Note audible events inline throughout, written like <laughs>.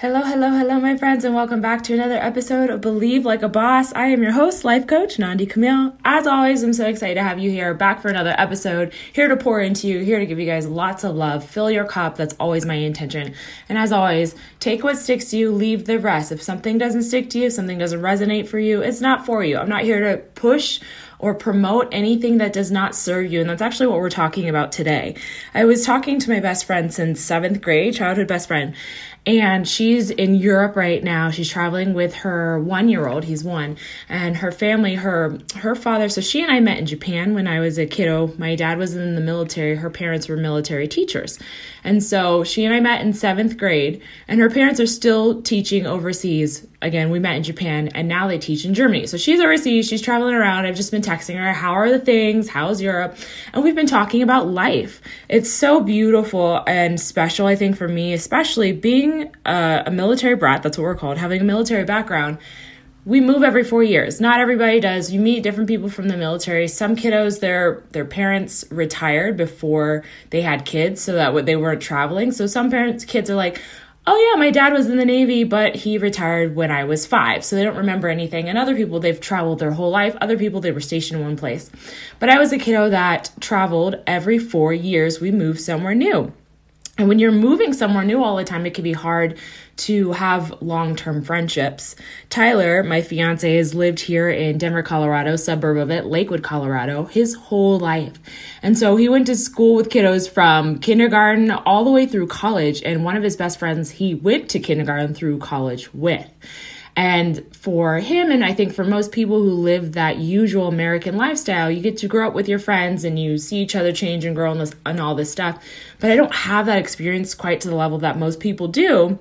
Hello, hello, hello, my friends, and welcome back to another episode of Believe Like a Boss. I am your host, life coach Nandi Camille. As always, I'm so excited to have you here back for another episode, here to pour into you, here to give you guys lots of love, fill your cup. That's always my intention. And as always, take what sticks to you, leave the rest. If something doesn't stick to you, if something doesn't resonate for you, it's not for you. I'm not here to push or promote anything that does not serve you. And that's actually what we're talking about today. I was talking to my best friend since seventh grade, childhood best friend, and she's in Europe right now. She's traveling with her one year old. He's one, and her family. Her her father. So she and I met in Japan when I was a kiddo. My dad was in the military. Her parents were military teachers, and so she and I met in seventh grade. And her parents are still teaching overseas. Again, we met in Japan, and now they teach in Germany. So she's overseas. She's traveling around. I've just been texting her, "How are the things? How's Europe?" And we've been talking about life. It's so beautiful and special. I think for me, especially being a, a military brat, that's what we're called, having a military background, we move every four years. Not everybody does. You meet different people from the military. Some kiddos, their their parents retired before they had kids, so that they weren't traveling. So some parents, kids are like, "Oh yeah, my dad was in the Navy, but he retired when I was five, so they don't remember anything." And other people, they've traveled their whole life. Other people, they were stationed in one place. But I was a kiddo that traveled every four years. We moved somewhere new. And when you're moving somewhere new all the time, it can be hard to have long term friendships. Tyler, my fiance, has lived here in Denver, Colorado, suburb of it, Lakewood, Colorado, his whole life. And so he went to school with kiddos from kindergarten all the way through college. And one of his best friends, he went to kindergarten through college with. And for him, and I think for most people who live that usual American lifestyle, you get to grow up with your friends and you see each other change and grow and, this, and all this stuff. But I don't have that experience quite to the level that most people do.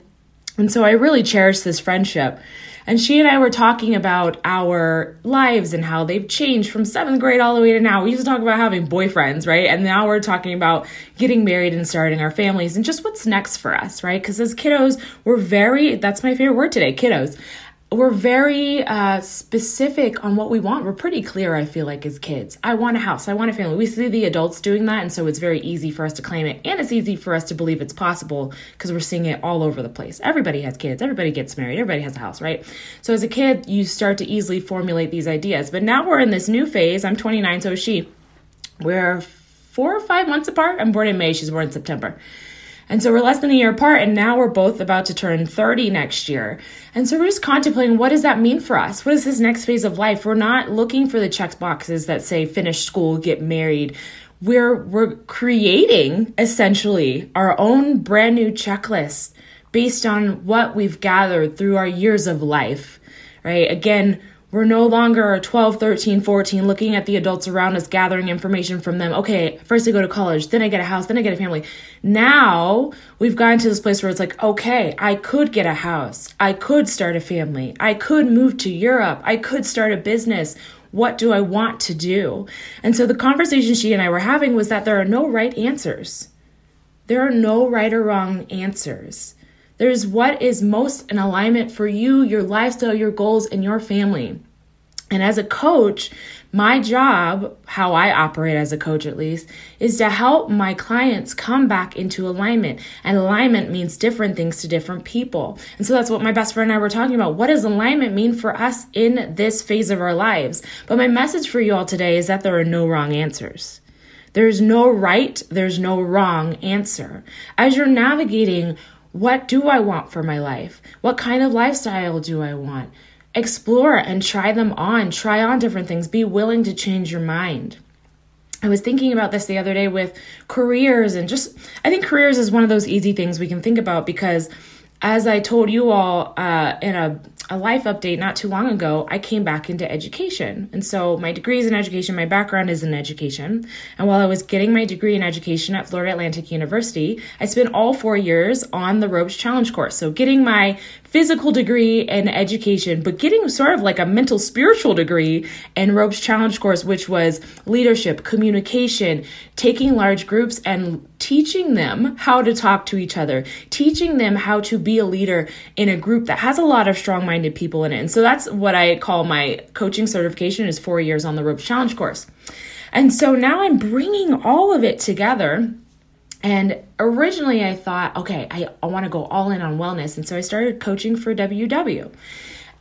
And so I really cherish this friendship. And she and I were talking about our lives and how they've changed from seventh grade all the way to now. We used to talk about having boyfriends, right? And now we're talking about getting married and starting our families and just what's next for us, right? Because as kiddos, we're very, that's my favorite word today, kiddos we're very uh, specific on what we want. We're pretty clear, I feel like, as kids. I want a house. I want a family. We see the adults doing that, and so it's very easy for us to claim it. And it's easy for us to believe it's possible because we're seeing it all over the place. Everybody has kids. Everybody gets married. Everybody has a house, right? So as a kid, you start to easily formulate these ideas. But now we're in this new phase. I'm 29, so is she. We're four or five months apart. I'm born in May. She's born in September. And so we're less than a year apart, and now we're both about to turn 30 next year. And so we're just contemplating what does that mean for us? What is this next phase of life? We're not looking for the check boxes that say finish school, get married. We're we're creating essentially our own brand new checklist based on what we've gathered through our years of life. Right? Again, we're no longer 12, 13, 14 looking at the adults around us, gathering information from them. Okay, first I go to college, then I get a house, then I get a family. Now we've gotten to this place where it's like, okay, I could get a house. I could start a family. I could move to Europe. I could start a business. What do I want to do? And so the conversation she and I were having was that there are no right answers. There are no right or wrong answers. There's what is most in alignment for you, your lifestyle, your goals, and your family. And as a coach, my job, how I operate as a coach at least, is to help my clients come back into alignment. And alignment means different things to different people. And so that's what my best friend and I were talking about. What does alignment mean for us in this phase of our lives? But my message for you all today is that there are no wrong answers. There's no right, there's no wrong answer. As you're navigating what do I want for my life? What kind of lifestyle do I want? Explore and try them on. Try on different things. Be willing to change your mind. I was thinking about this the other day with careers and just, I think careers is one of those easy things we can think about because as I told you all uh, in a, a life update not too long ago, I came back into education. And so my degree is in education, my background is in education. And while I was getting my degree in education at Florida Atlantic University, I spent all four years on the Ropes Challenge course. So getting my physical degree and education, but getting sort of like a mental spiritual degree in Ropes Challenge course, which was leadership, communication, taking large groups and teaching them how to talk to each other, teaching them how to be a leader in a group that has a lot of strong-minded people in it. And so that's what I call my coaching certification is 4 years on the Ropes Challenge course. And so now I'm bringing all of it together. And originally I thought, okay, I, I want to go all in on wellness. And so I started coaching for WW.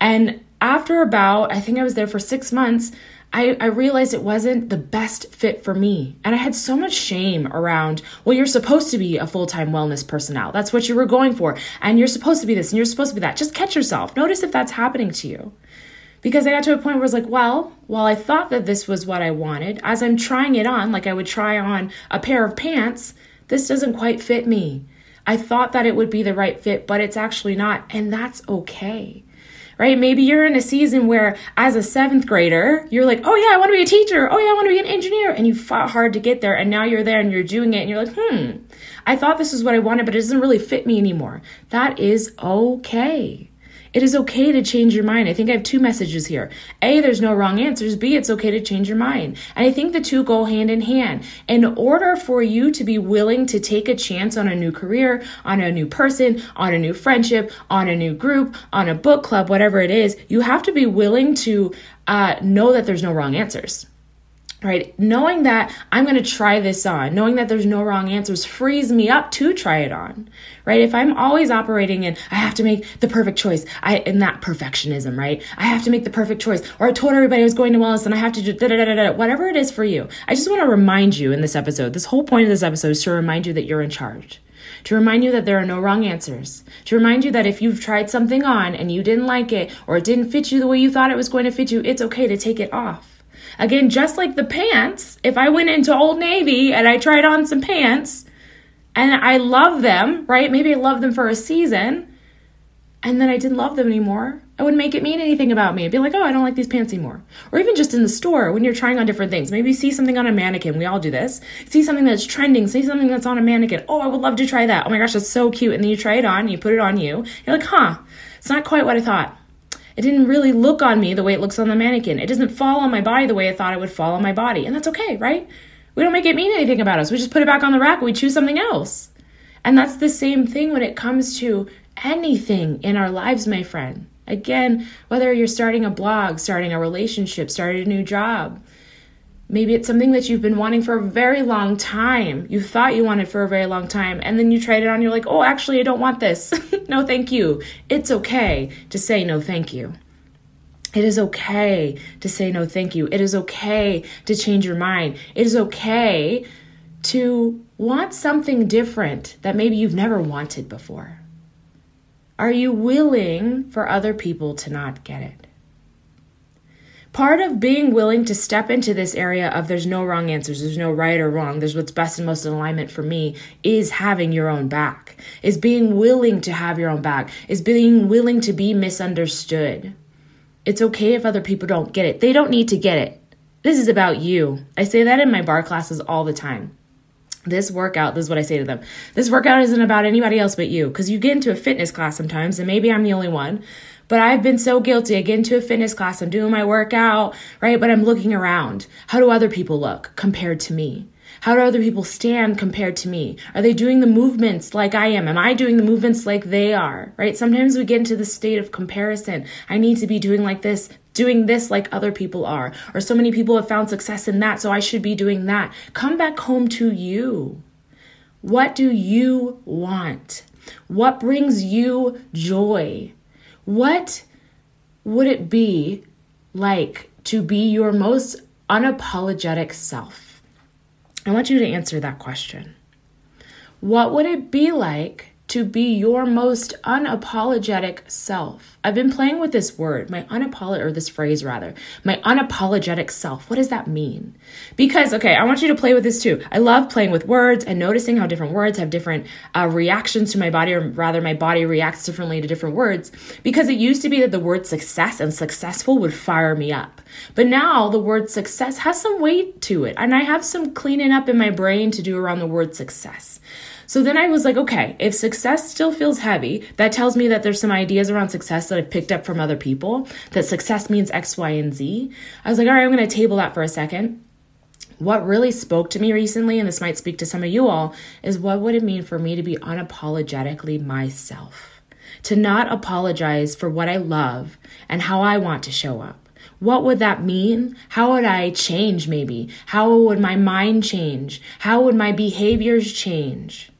And after about, I think I was there for six months, I, I realized it wasn't the best fit for me. And I had so much shame around, well, you're supposed to be a full time wellness personnel. That's what you were going for. And you're supposed to be this and you're supposed to be that. Just catch yourself. Notice if that's happening to you. Because I got to a point where I was like, well, while I thought that this was what I wanted, as I'm trying it on, like I would try on a pair of pants, this doesn't quite fit me. I thought that it would be the right fit, but it's actually not. And that's okay right? Maybe you're in a season where, as a seventh grader, you're like, oh yeah, I want to be a teacher. Oh yeah, I want to be an engineer. And you fought hard to get there. And now you're there and you're doing it. And you're like, hmm, I thought this is what I wanted, but it doesn't really fit me anymore. That is okay. It is okay to change your mind. I think I have two messages here. A, there's no wrong answers. B, it's okay to change your mind. And I think the two go hand in hand. In order for you to be willing to take a chance on a new career, on a new person, on a new friendship, on a new group, on a book club, whatever it is, you have to be willing to uh, know that there's no wrong answers right? Knowing that I'm going to try this on, knowing that there's no wrong answers frees me up to try it on, right? If I'm always operating in, I have to make the perfect choice, I, in that perfectionism, right? I have to make the perfect choice, or I told everybody I was going to wellness and I have to do da da da da, whatever it is for you. I just want to remind you in this episode, this whole point of this episode is to remind you that you're in charge. To remind you that there are no wrong answers. To remind you that if you've tried something on and you didn't like it or it didn't fit you the way you thought it was going to fit you, it's okay to take it off Again, just like the pants, if I went into Old Navy and I tried on some pants and I love them, right? Maybe I love them for a season and then I didn't love them anymore. I wouldn't make it mean anything about me. I'd be like, oh, I don't like these pants anymore. Or even just in the store when you're trying on different things. Maybe see something on a mannequin. We all do this. See something that's trending. See something that's on a mannequin. Oh, I would love to try that. Oh my gosh, that's so cute. And then you try it on, you put it on you. You're like, huh, it's not quite what I thought. It didn't really look on me the way it looks on the mannequin. It doesn't fall on my body the way I thought it would fall on my body. And that's okay, right? We don't make it mean anything about us. We just put it back on the rack we choose something else. And that's the same thing when it comes to anything in our lives, my friend. Again, whether you're starting a blog, starting a relationship, starting a new job, Maybe it's something that you've been wanting for a very long time. You thought you wanted for a very long time, and then you tried it on, you're like, oh, actually, I don't want this. <laughs> no, thank you. It's okay to say no, thank you. It is okay to say no, thank you. It is okay to change your mind. It is okay to want something different that maybe you've never wanted before. Are you willing for other people to not get it? Part of being willing to step into this area of there's no wrong answers, there's no right or wrong, there's what's best and most in alignment for me is having your own back, is being willing to have your own back, is being willing to be misunderstood. It's okay if other people don't get it. They don't need to get it. This is about you. I say that in my barre classes all the time. This workout, this is what I say to them. This workout isn't about anybody else but you. Because you get into a fitness class sometimes, and maybe I'm the only one, but I've been so guilty. I get into a fitness class, I'm doing my workout, right? But I'm looking around. How do other people look compared to me? How do other people stand compared to me? Are they doing the movements like I am? Am I doing the movements like they are? Right? Sometimes we get into the state of comparison. I need to be doing like this, doing this like other people are. Or so many people have found success in that, so I should be doing that. Come back home to you. What do you want? What brings you joy? What would it be like to be your most unapologetic self? I want you to answer that question. What would it be like to be your most unapologetic self. I've been playing with this word, my unapologetic, or this phrase rather, my unapologetic self. What does that mean? Because, okay, I want you to play with this too. I love playing with words and noticing how different words have different uh, reactions to my body, or rather, my body reacts differently to different words. Because it used to be that the word success and successful would fire me up. But now the word success has some weight to it, and I have some cleaning up in my brain to do around the word success. So then I was like, okay, if success still feels heavy, that tells me that there's some ideas around success that I've picked up from other people, that success means X, Y, and Z. I was like, all right, I'm going to table that for a second. What really spoke to me recently, and this might speak to some of you all, is what would it mean for me to be unapologetically myself? To not apologize for what I love and how I want to show up. What would that mean? How would I change maybe? How would my mind change? How would my behaviors change?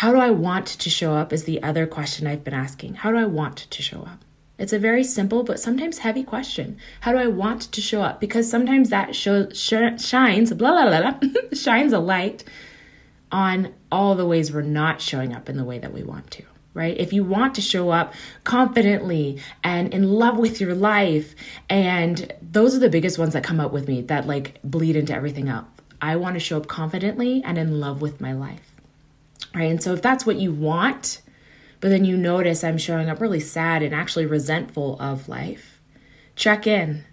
How do I want to show up is the other question I've been asking. How do I want to show up? It's a very simple but sometimes heavy question. How do I want to show up? Because sometimes that show, sh- shines, blah, blah, blah, blah <laughs> shines a light on all the ways we're not showing up in the way that we want to right? If you want to show up confidently and in love with your life, and those are the biggest ones that come up with me that like bleed into everything else. I want to show up confidently and in love with my life, right? And so if that's what you want, but then you notice I'm showing up really sad and actually resentful of life, check in.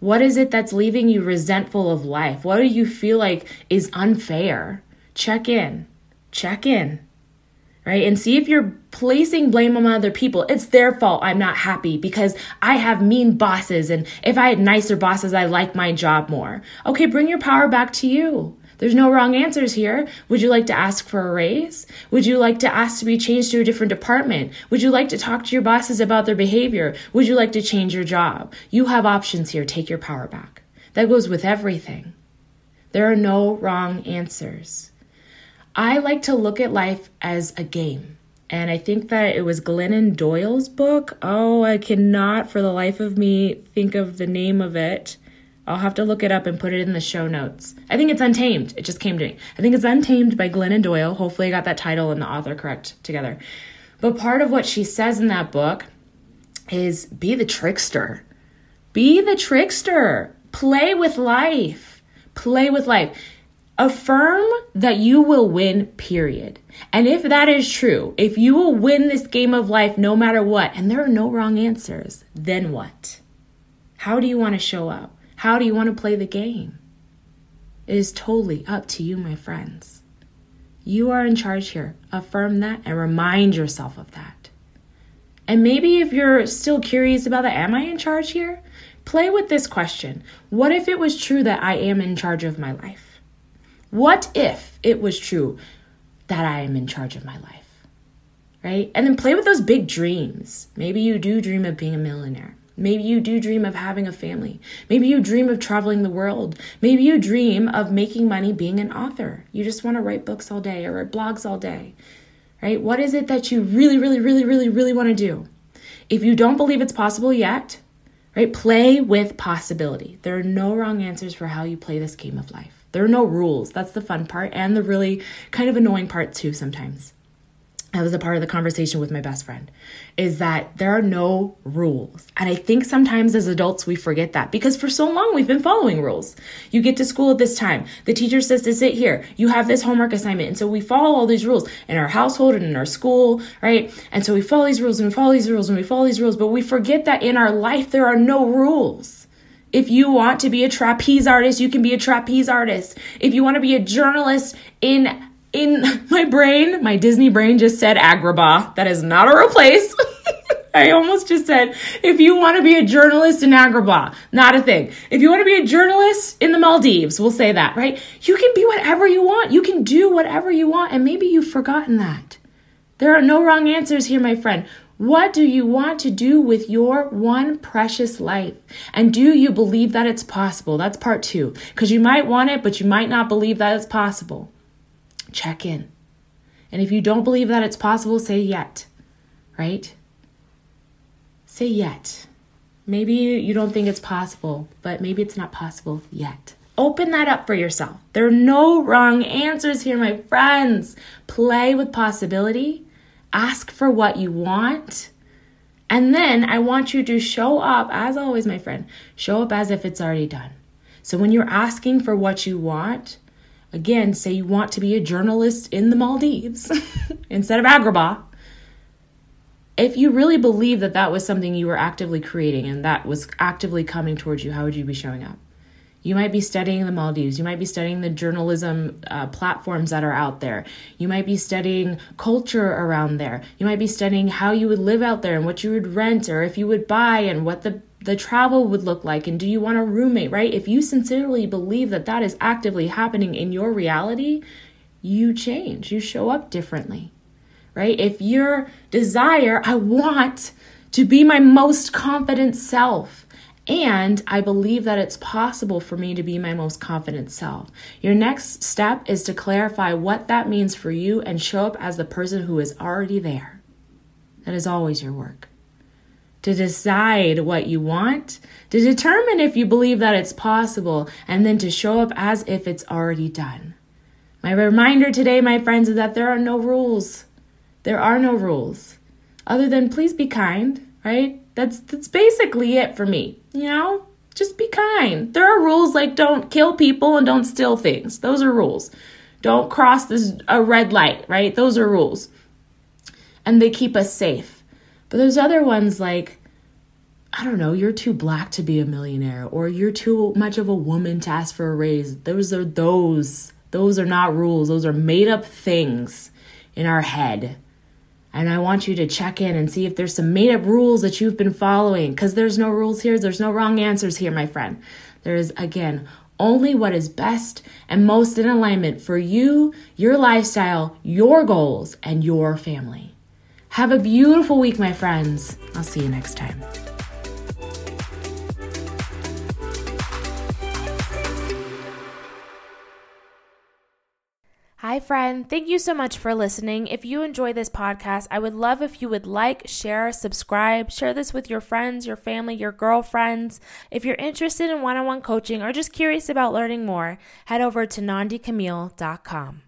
What is it that's leaving you resentful of life? What do you feel like is unfair? Check in. Check in right? And see if you're placing blame on other people. It's their fault I'm not happy because I have mean bosses. And if I had nicer bosses, I like my job more. Okay, bring your power back to you. There's no wrong answers here. Would you like to ask for a raise? Would you like to ask to be changed to a different department? Would you like to talk to your bosses about their behavior? Would you like to change your job? You have options here. Take your power back. That goes with everything. There are no wrong answers. I like to look at life as a game. And I think that it was Glennon Doyle's book. Oh, I cannot for the life of me think of the name of it. I'll have to look it up and put it in the show notes. I think it's Untamed. It just came to me. I think it's Untamed by Glennon Doyle. Hopefully, I got that title and the author correct together. But part of what she says in that book is be the trickster. Be the trickster. Play with life. Play with life. Affirm that you will win, period. And if that is true, if you will win this game of life no matter what, and there are no wrong answers, then what? How do you want to show up? How do you want to play the game? It is totally up to you, my friends. You are in charge here. Affirm that and remind yourself of that. And maybe if you're still curious about that, am I in charge here? Play with this question What if it was true that I am in charge of my life? What if it was true that I am in charge of my life? Right? And then play with those big dreams. Maybe you do dream of being a millionaire. Maybe you do dream of having a family. Maybe you dream of traveling the world. Maybe you dream of making money being an author. You just want to write books all day or write blogs all day. Right? What is it that you really, really, really, really, really want to do? If you don't believe it's possible yet, right, play with possibility. There are no wrong answers for how you play this game of life. There are no rules. That's the fun part and the really kind of annoying part too sometimes. That was a part of the conversation with my best friend is that there are no rules. And I think sometimes as adults we forget that because for so long we've been following rules. You get to school at this time. The teacher says to sit here. You have this homework assignment. And so we follow all these rules in our household and in our school, right? And so we follow these rules and we follow these rules and we follow these rules, but we forget that in our life there are no rules. If you want to be a trapeze artist, you can be a trapeze artist. If you want to be a journalist in in <laughs> my brain, my Disney brain just said Agrabah. That is not a real place. <laughs> I almost just said, if you want to be a journalist in Agrabah, not a thing. If you want to be a journalist in the Maldives, we'll say that, right? You can be whatever you want. You can do whatever you want. And maybe you've forgotten that. There are no wrong answers here, my friend. What do you want to do with your one precious life? And do you believe that it's possible? That's part two. Because you might want it, but you might not believe that it's possible. Check in. And if you don't believe that it's possible, say yet, right? Say yet. Maybe you don't think it's possible, but maybe it's not possible yet. Open that up for yourself. There are no wrong answers here, my friends. Play with possibility ask for what you want. And then I want you to show up, as always, my friend, show up as if it's already done. So when you're asking for what you want, again, say you want to be a journalist in the Maldives <laughs> instead of Agrabah. If you really believe that that was something you were actively creating and that was actively coming towards you, how would you be showing up? You might be studying the Maldives. You might be studying the journalism uh, platforms that are out there. You might be studying culture around there. You might be studying how you would live out there and what you would rent or if you would buy and what the the travel would look like and do you want a roommate, right? If you sincerely believe that that is actively happening in your reality, you change. You show up differently. Right? If your desire, I want to be my most confident self. And I believe that it's possible for me to be my most confident self. Your next step is to clarify what that means for you and show up as the person who is already there. That is always your work. To decide what you want, to determine if you believe that it's possible, and then to show up as if it's already done. My reminder today, my friends, is that there are no rules. There are no rules other than please be kind, right? That's that's basically it for me. You know? Just be kind. There are rules like don't kill people and don't steal things. Those are rules. Don't cross this a red light, right? Those are rules. And they keep us safe. But there's other ones like I don't know, you're too black to be a millionaire or you're too much of a woman to ask for a raise. Those are those. Those are not rules. Those are made up things in our head and I want you to check in and see if there's some made up rules that you've been following because there's no rules here. There's no wrong answers here, my friend. There is, again, only what is best and most in alignment for you, your lifestyle, your goals, and your family. Have a beautiful week, my friends. I'll see you next time. Hi, friend. Thank you so much for listening. If you enjoy this podcast, I would love if you would like, share, subscribe, share this with your friends, your family, your girlfriends. If you're interested in one on one coaching or just curious about learning more, head over to nandicamille.com.